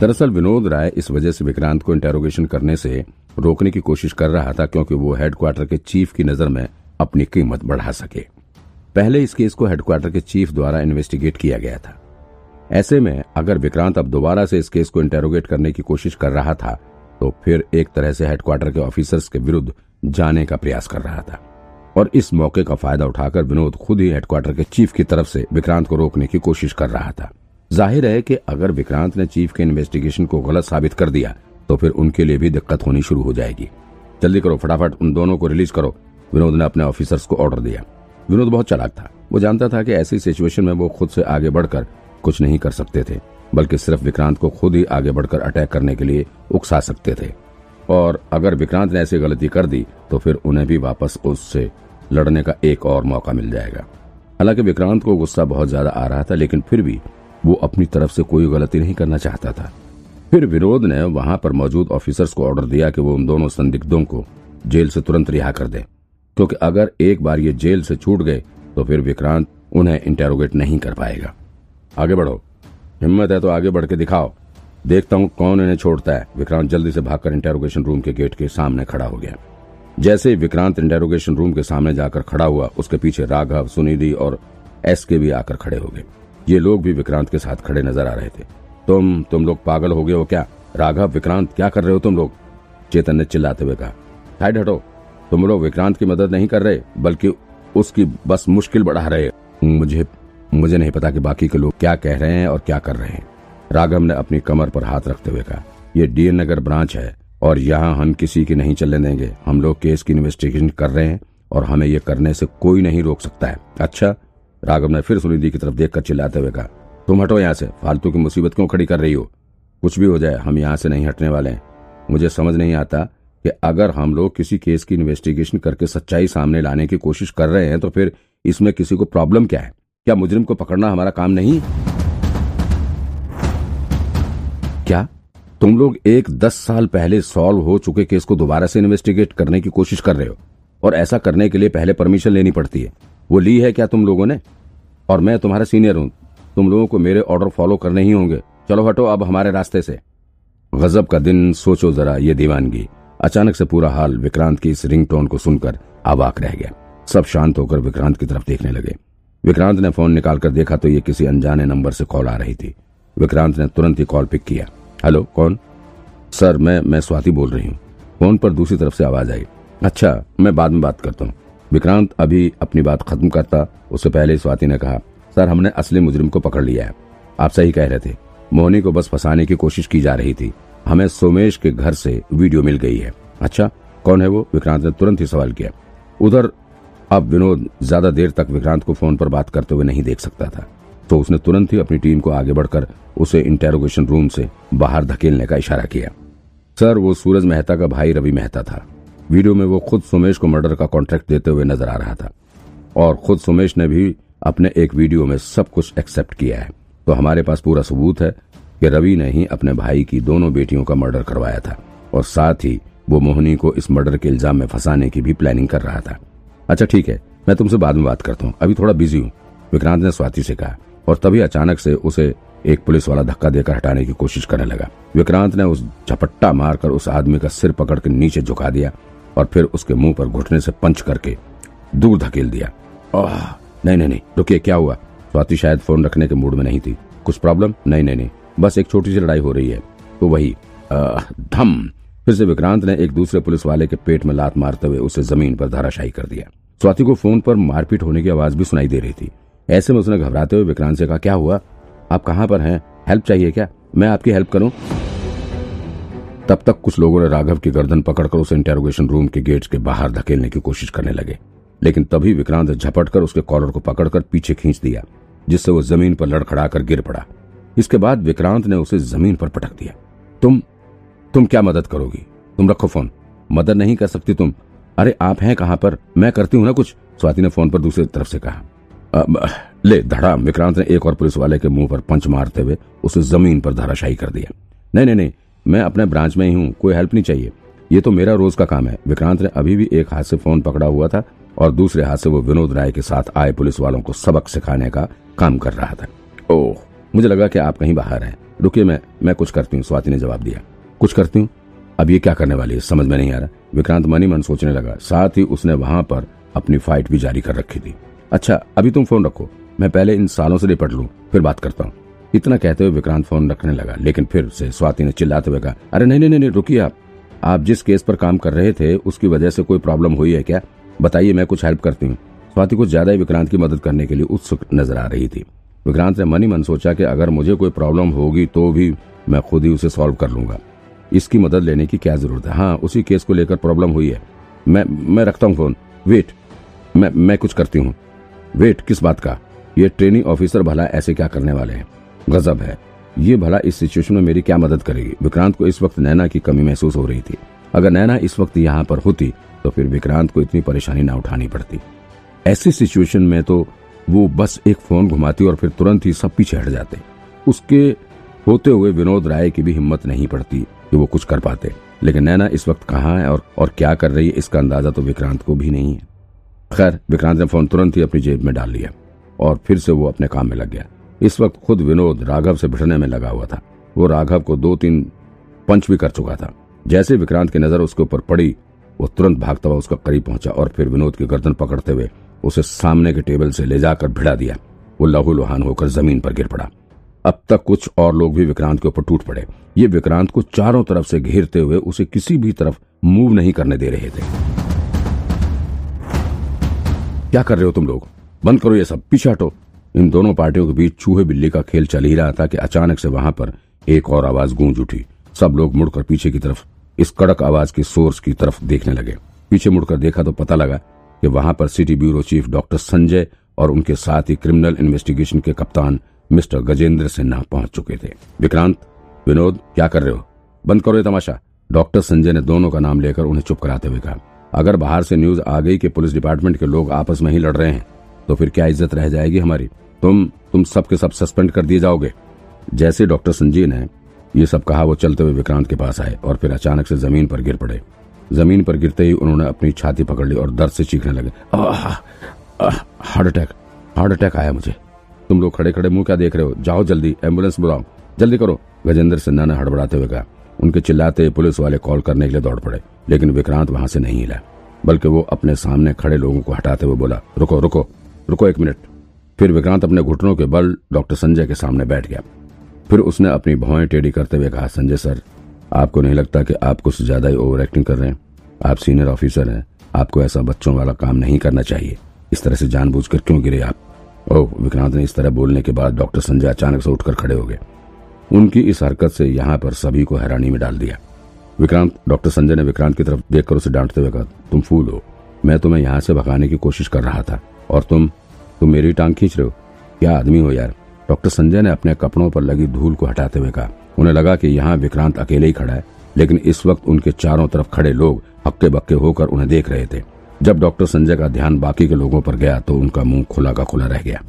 दरअसल विनोद राय इस वजह से विक्रांत को इंटेरोगेशन करने से रोकने की कोशिश कर रहा था क्योंकि वो हेडक्वार्टर के चीफ की नज़र में अपनी कीमत बढ़ा सके। पहले इस केस को हेडक्वार्टर के चीफ द्वारा इन्वेस्टिगेट किया गया था। ऐसे में अगर विक्रांत अब दोबारा से इस केस को इंटेरोगेट करने की कोशिश कर रहा था तो फिर एक तरह से हेडक्वार्टर के ऑफिसर्स के विरुद्ध जाने का प्रयास कर रहा था। और इस मौके का फ़ायदा उठाकर विनोद खुद ही हेडक्वार्टर के चीफ की तरफ़ से विक्रांत को रोकने की कोशिश कर रहा था। ज़ाहिर है कि अगर विक्रांत ने चीफ के इन्वेस्टिगेशन को गलत साबित कर दिया तो फिर उनके लिए भी दिक्कत होनी शुरू हो जाएगी। जल्दी करो, फटाफट उन दोनों को रिलीज़ करो। विनोद ने अपने ऑफिसर्स को ऑर्डर दिया। विनोद बहुत चालाक था। वो जानता था कि ऐसी सिचुएशन में वो खुद से आगे बढ़कर कुछ नहीं कर सकते थे, बल्कि सिर्फ़ विक्रांत को खुद ही आगे बढ़कर अटैक करने के लिए उकसा सकते थे। और अगर विक्रांत ने ऐसी गलती कर दी तो फिर उन्हें भी वापस उससे लड़ने का एक और मौका मिल जाएगा। हालाँकि विक्रांत को गुस्सा बहुत ज़्यादा आ रहा था, लेकिन फिर भी वो अपनी तरफ़ से कोई गलती नहीं करना चाहता था। फिर विरोध ने वहाँ पर मौजूद ऑफिसर्स को ऑर्डर दिया कि वो उन दोनों संदिग्धों को जेल से तुरंत रिहा कर दें, क्योंकि अगर एक बार ये जेल से छूट गए तो फिर विक्रांत उन्हें इंटेरोगेट नहीं कर पाएगा। आगे बढ़ो। हिम्मत है तो आगे बढ़ के दिखाओ। देखता हूँ कौन इन्हें छोड़ता है। विक्रांत जल्दी से भागकर इंटेरोगेशन रूम के गेट के सामने खड़ा हो गया। जैसे ही विक्रांत इंटेरोगेशन रूम के सामने जाकर खड़ा हुआ, उसके पीछे राघव, सुनिधि और एस के भी आकर खड़े हो गए। ये लोग भी विक्रांत के साथ खड़े नज़र आ रहे थे। तुम तुम लोग पागल हो गए हो क्या? राघव, विक्रांत, क्या कर रहे हो तुम लोग? चेतन ने चिल्लाते हुए कहा साइड हटो, तुम लोग विक्रांत की मदद नहीं कर रहे, बल्कि उसकी बस मुश्किल बढ़ा रहे मुझे मुझे नहीं पता कि बाकी के लोग क्या कह रहे हैं और क्या कर रहे हैं। राघव ने अपनी कमर पर हाथ रखते हुए कहा, ये डीएन नगर ब्रांच है और यहाँ हम किसी की नहीं चलने देंगे। हम लोग केस की इन्वेस्टिगेशन कर रहे हैं और हमें ये करने से कोई नहीं रोक सकता है। अच्छा राघव ने फिर सुनिधि की तरफ़ देखकर चिल्लाते हुए कहा, तुम हटो यहाँ से। फालतू की मुसीबत क्यों खड़ी कर रही हो? कुछ भी हो जाए, हम यहाँ से नहीं हटने वाले हैं। मुझे समझ नहीं आता कि अगर हम लोग किसी केस की इन्वेस्टिगेशन करके सच्चाई सामने लाने की कोशिश कर रहे हैं तो फिर इसमें किसी को प्रॉब्लम क्या है? क्या मुजरिम को पकड़ना हमारा काम नहीं? क्या? तुम लोग एक दस साल पहले सॉल्व हो चुके केस को दोबारा से इन्वेस्टिगेट करने की कोशिश कर रहे हो? और ऐसा करने के लिए पहले परमिशन लेनी पड़ती है? वो ली है क्या तुम लोगों ने? और मैं तुम्हारा सीनियर हूँ। तुम लोगों को मेरे ऑर्डर फॉलो करने ही होंगे। चलो हटो अब हमारे रास्ते से। गजब का दिन, सोचो जरा ये दीवानगी। अचानक से पूरा हाल विक्रांत की इस रिंगटोन को सुनकर अवाक रह गया। सब शांत होकर विक्रांत की तरफ़ देखने लगे। विक्रांत ने फ़ोन निकालकर देखा तो ये किसी अनजाने नंबर से कॉल आ रही थी। विक्रांत ने तुरंत ही कॉल पिक किया। हेलो कौन? सर मैं मैं स्वाति बोल रही हूँ। फ़ोन पर दूसरी तरफ़ से आवाज़ आई। अच्छा मैं बाद में बात करता हूँ। विक्रांत अभी अपनी बात खत्म करता, उससे पहले स्वाति ने कहा, सर, हमने असली मुजरिम को पकड़ लिया है। आप सही कह रहे थे। मोहनी को बस फंसाने की कोशिश की जा रही थी। हमें सोमेश के घर से वीडियो मिल गई है। अच्छा कौन है वो? विक्रांत ने तुरंत ही सवाल किया। उधर अब विनोद ज़्यादा देर तक विक्रांत को फ़ोन पर बात करते हुए नहीं देख सकता था। तो उसने तुरंत ही अपनी टीम को आगे बढ़कर उसे इंटेरोगेशन रूम से बाहर धकेलने का इशारा किया। सर, वो सूरज मेहता का भाई रवि मेहता था। वीडियो में वो खुद सुमेश को मर्डर का कॉन्ट्रैक्ट देते हुए नज़र आ रहा था। और खुद सुमेश ने भी अपने एक वीडियो में सब कुछ एक्सेप्ट किया है। तो हमारे पास पूरा सबूत है कि रवि ने ही अपने भाई की दोनों बेटियों का मर्डर करवाया था और साथ ही वो मोहनी को इस मर्डर के इल्ज़ाम में फंसाने की भी प्लानिंग कर रहा था। अच्छा ठीक है, मैं तुमसे बाद में बात करता हूँ। अभी थोड़ा बिज़ी हूँ। विक्रांत ने स्वाति से कहा और तभी अचानक से उसे एक पुलिस वाला धक्का देकर हटाने की कोशिश करने लगा। विक्रांत ने उस झपट्टा मारकर उस आदमी का सिर पकड़ के नीचे झुका दिया और फिर उसके मुँह पर घुटने से पंच करके दूर धकेल दिया। ओह, नहीं नहीं नहीं, रुकिए, क्या हुआ? स्वाति शायद फ़ोन रखने के मूड में नहीं थी। कुछ प्रॉब्लम? नहीं नहीं नहीं, बस एक छोटी सी लड़ाई हो रही है। तो वही धम। फिर से विक्रांत ने एक दूसरे पुलिस वाले के पेट में लात मारते हुए उसे ज़मीन पर धाराशाही कर दिया। स्वाति को फ़ोन पर मारपीट होने की आवाज़ भी सुनाई दे रही थी। ऐसे में उसने घबराते हुए विक्रांत से कहा, क्या हुआ? आप कहाँ पर हैं? हेल्प चाहिए क्या? मैं आपकी हेल्प करूँ? तब तक कुछ लोगों ने राघव की गर्दन पकड़कर उसे इंटेरोगेशन रूम के गेट्स के बाहर धकेलने की कोशिश करने लगे। लेकिन तभी विक्रांत झपट कर उसके कॉलर को पकड़कर पीछे खींच दिया, जिससे वो ज़मीन पर लड़खड़ाकर गिर पड़ा। इसके बाद विक्रांत ने उसे ज़मीन पर पटक दिया। तुम तुम क्या मदद करोगी? तुम रखो फ़ोन। मदद नहीं कर सकती तुम। अरे आप हैं कहाँ पर? मैं करती हूँ ना कुछ? स्वाति ने फ़ोन पर दूसरी तरफ़ से कहा। ले, धड़ाम। विक्रांत ने एक और पुलिस वाले के मुँह पर पंच मारते हुए उसे ज़मीन पर धराशाही कर दिया। नहीं नहीं नहीं। मैं अपने ब्रांच में ही हूँ, कोई हेल्प नहीं चाहिए। ये तो मेरा रोज का काम है। विक्रांत ने अभी भी एक हाथ से फ़ोन पकड़ा हुआ था और दूसरे हाथ से वो विनोद राय के साथ आए पुलिस वालों को सबक सिखाने का काम कर रहा था। ओह, मुझे लगा कि आप कहीं बाहर हैं। रुकिए, मैं मैं कुछ करती हूँ, स्वाति ने जवाब दिया। कुछ करती हूँ? अब ये क्या करने वाली है? समझ में नहीं आ रहा। विक्रांत मनी मन सोचने लगा। साथ ही उसने वहाँ पर अपनी फाइट भी जारी कर रखी थी। अच्छा अभी तुम फ़ोन रखो। मैं पहले इन सालों से निपट लूँ, फिर बात करता हूँ। इतना कहते हुए विक्रांत फ़ोन रखने लगा, लेकिन फिर से स्वाति ने चिल्लाते हुए कहा, अरे नहीं नहीं नहीं रुकिए आप। आप जिस केस पर काम कर रहे थे, उसकी वजह से कोई प्रॉब्लम हुई है क्या? बताइए, मैं कुछ हेल्प करती हूँ। स्वाति कुछ ज़्यादा ही विक्रांत की मदद करने के लिए उत्सुक नज़र आ रही थी। विक्रांत ने मनी मन सोचा कि अगर मुझे कोई प्रॉब्लम होगी तो भी मैं खुद ही उसे सॉल्व कर लूँगा। इसकी मदद लेने की क्या ज़रूरत है? हाँ उसी केस को लेकर प्रॉब्लम हुई है। मैं मैं रखता हूँ फ़ोन। वेट, मैं मैं कुछ करती हूँ। वेट, किस बात का? ये ट्रेनिंग ऑफिसर भला ऐसे क्या करने वाले हैं? गजब है। ये भला इस सिचुएशन में मेरी क्या मदद करेगी? विक्रांत को इस वक्त नैना की कमी महसूस हो रही थी। अगर नैना इस वक्त यहाँ पर होती तो फिर विक्रांत को इतनी परेशानी ना उठानी पड़ती। ऐसी सिचुएशन में तो वो बस एक फ़ोन घुमाती और फिर तुरंत ही सब पीछे हट जाते। उसके होते हुए विनोद राय की भी हिम्मत नहीं पड़ती कि वो कुछ कर पाते। लेकिन नैना इस वक्त कहाँ है और, और क्या कर रही है इसका अंदाज़ा तो विक्रांत को भी नहीं है। खैर विक्रांत ने फ़ोन तुरंत ही अपनी जेब में डाल लिया और फिर से वो अपने काम में लग गया। इस वक्त खुद विनोद राघव से भिड़ने में लगा हुआ था। वो राघव को दो तीन पंच भी कर चुका था। जैसे विक्रांत की नज़र उसके ऊपर पड़ी, वो तुरंत भागता हुआ उसका करीब पहुँचा और फिर विनोद की गर्दन पकड़ते हुए उसे सामने के टेबल से ले जाकर भिड़ा दिया। वो लहू लुहान होकर ज़मीन पर गिर पड़ा। अब तक कुछ और लोग भी विक्रांत के ऊपर टूट पड़े। ये विक्रांत को चारों तरफ़ से घेरते हुए उसे किसी भी तरफ़ मूव नहीं करने दे रहे थे। क्या कर रहे हो तुम लोग? बंद करो ये सब। पीछे हटो। इन दोनों पार्टियों के बीच चूहे बिल्ली का खेल चल ही रहा था कि अचानक से वहाँ पर एक और आवाज़ गूंज उठी। सब लोग मुड़कर पीछे की तरफ़, इस कड़क आवाज़ के सोर्स की तरफ़ देखने लगे। पीछे मुड़कर देखा तो पता लगा कि वहाँ पर city bureau chief doctor Sanjay और उनके साथ ही क्रिमिनल इन्वेस्टिगेशन के कप्तान मिस्टर गजेंद्र सिन्हा पहुँच चुके थे। विक्रांत, विनोद, क्या कर रहे हो? बंद करो ये तमाशा। डॉक्टर संजय ने दोनों का नाम लेकर उन्हें चुप कराते हुए कहा, अगर बाहर से न्यूज़ आ गई कि पुलिस डिपार्टमेंट के लोग आपस में ही लड़ रहे हैं तो फिर क्या इज़्ज़त रह जाएगी हमारी? तुम तुम सबके सब सस्पेंड कर दिए जाओगे। जैसे डॉक्टर संजीव ने ये सब कहा वो चलते हुए विक्रांत के पास आए और फिर अचानक से ज़मीन पर गिर पड़े। ज़मीन पर गिरते ही उन्होंने अपनी छाती पकड़ ली और दर्द से चीखने लगे। हार्ट अटैक हार्ट अटैक आया मुझे। तुम लोग खड़े खड़े मुँह क्या देख रहे हो? जाओ जल्दी, एंबुलेंस बुलाओ। जल्दी करो, गजेंद्र सिन्हा ने हड़बड़ाते हुए कहा। उनके चिल्लाते पुलिस वाले कॉल करने के लिए दौड़ पड़े, लेकिन विक्रांत वहाँ से नहीं हिला, बल्कि वो अपने सामने खड़े लोगों को हटाते हुए बोला, रुको रुको रुको एक मिनट। फिर विक्रांत अपने घुटनों के बल डॉक्टर संजय के सामने बैठ गया। फिर उसने अपनी भौएँ टेढ़ी करते हुए कहा, संजय सर, आपको नहीं लगता कि आप कुछ ज़्यादा ही ओवर एक्टिंग कर रहे हैं? आप सीनियर ऑफिसर हैं, आपको ऐसा बच्चों वाला काम नहीं करना चाहिए। इस तरह से जानबूझकर क्यों गिरे आप? ओह, विक्रांत ने इस तरह बोलने के बाद डॉक्टर संजय अचानक से उठकर खड़े हो गए। उनकी इस हरकत से यहाँ पर सभी को हैरानी में डाल दिया। विक्रांत, डॉक्टर संजय ने विक्रांत की तरफ़ देखकर उसे डांटते हुए कहा, तुम फूल हो। मैं तुम्हें यहाँ से भगाने की कोशिश कर रहा था और तुम तुम मेरी टांग खींच रहे हो? क्या आदमी हो यार? डॉक्टर संजय ने अपने कपड़ों पर लगी धूल को हटाते हुए कहा। उन्हें लगा कि यहाँ विक्रांत अकेले ही खड़ा है, लेकिन इस वक्त उनके चारों तरफ़ खड़े लोग हक्के बक्के होकर उन्हें देख रहे थे। जब डॉक्टर संजय का ध्यान बाकी के लोगों पर गया तो उनका मुँह खुला का खुला रह गया।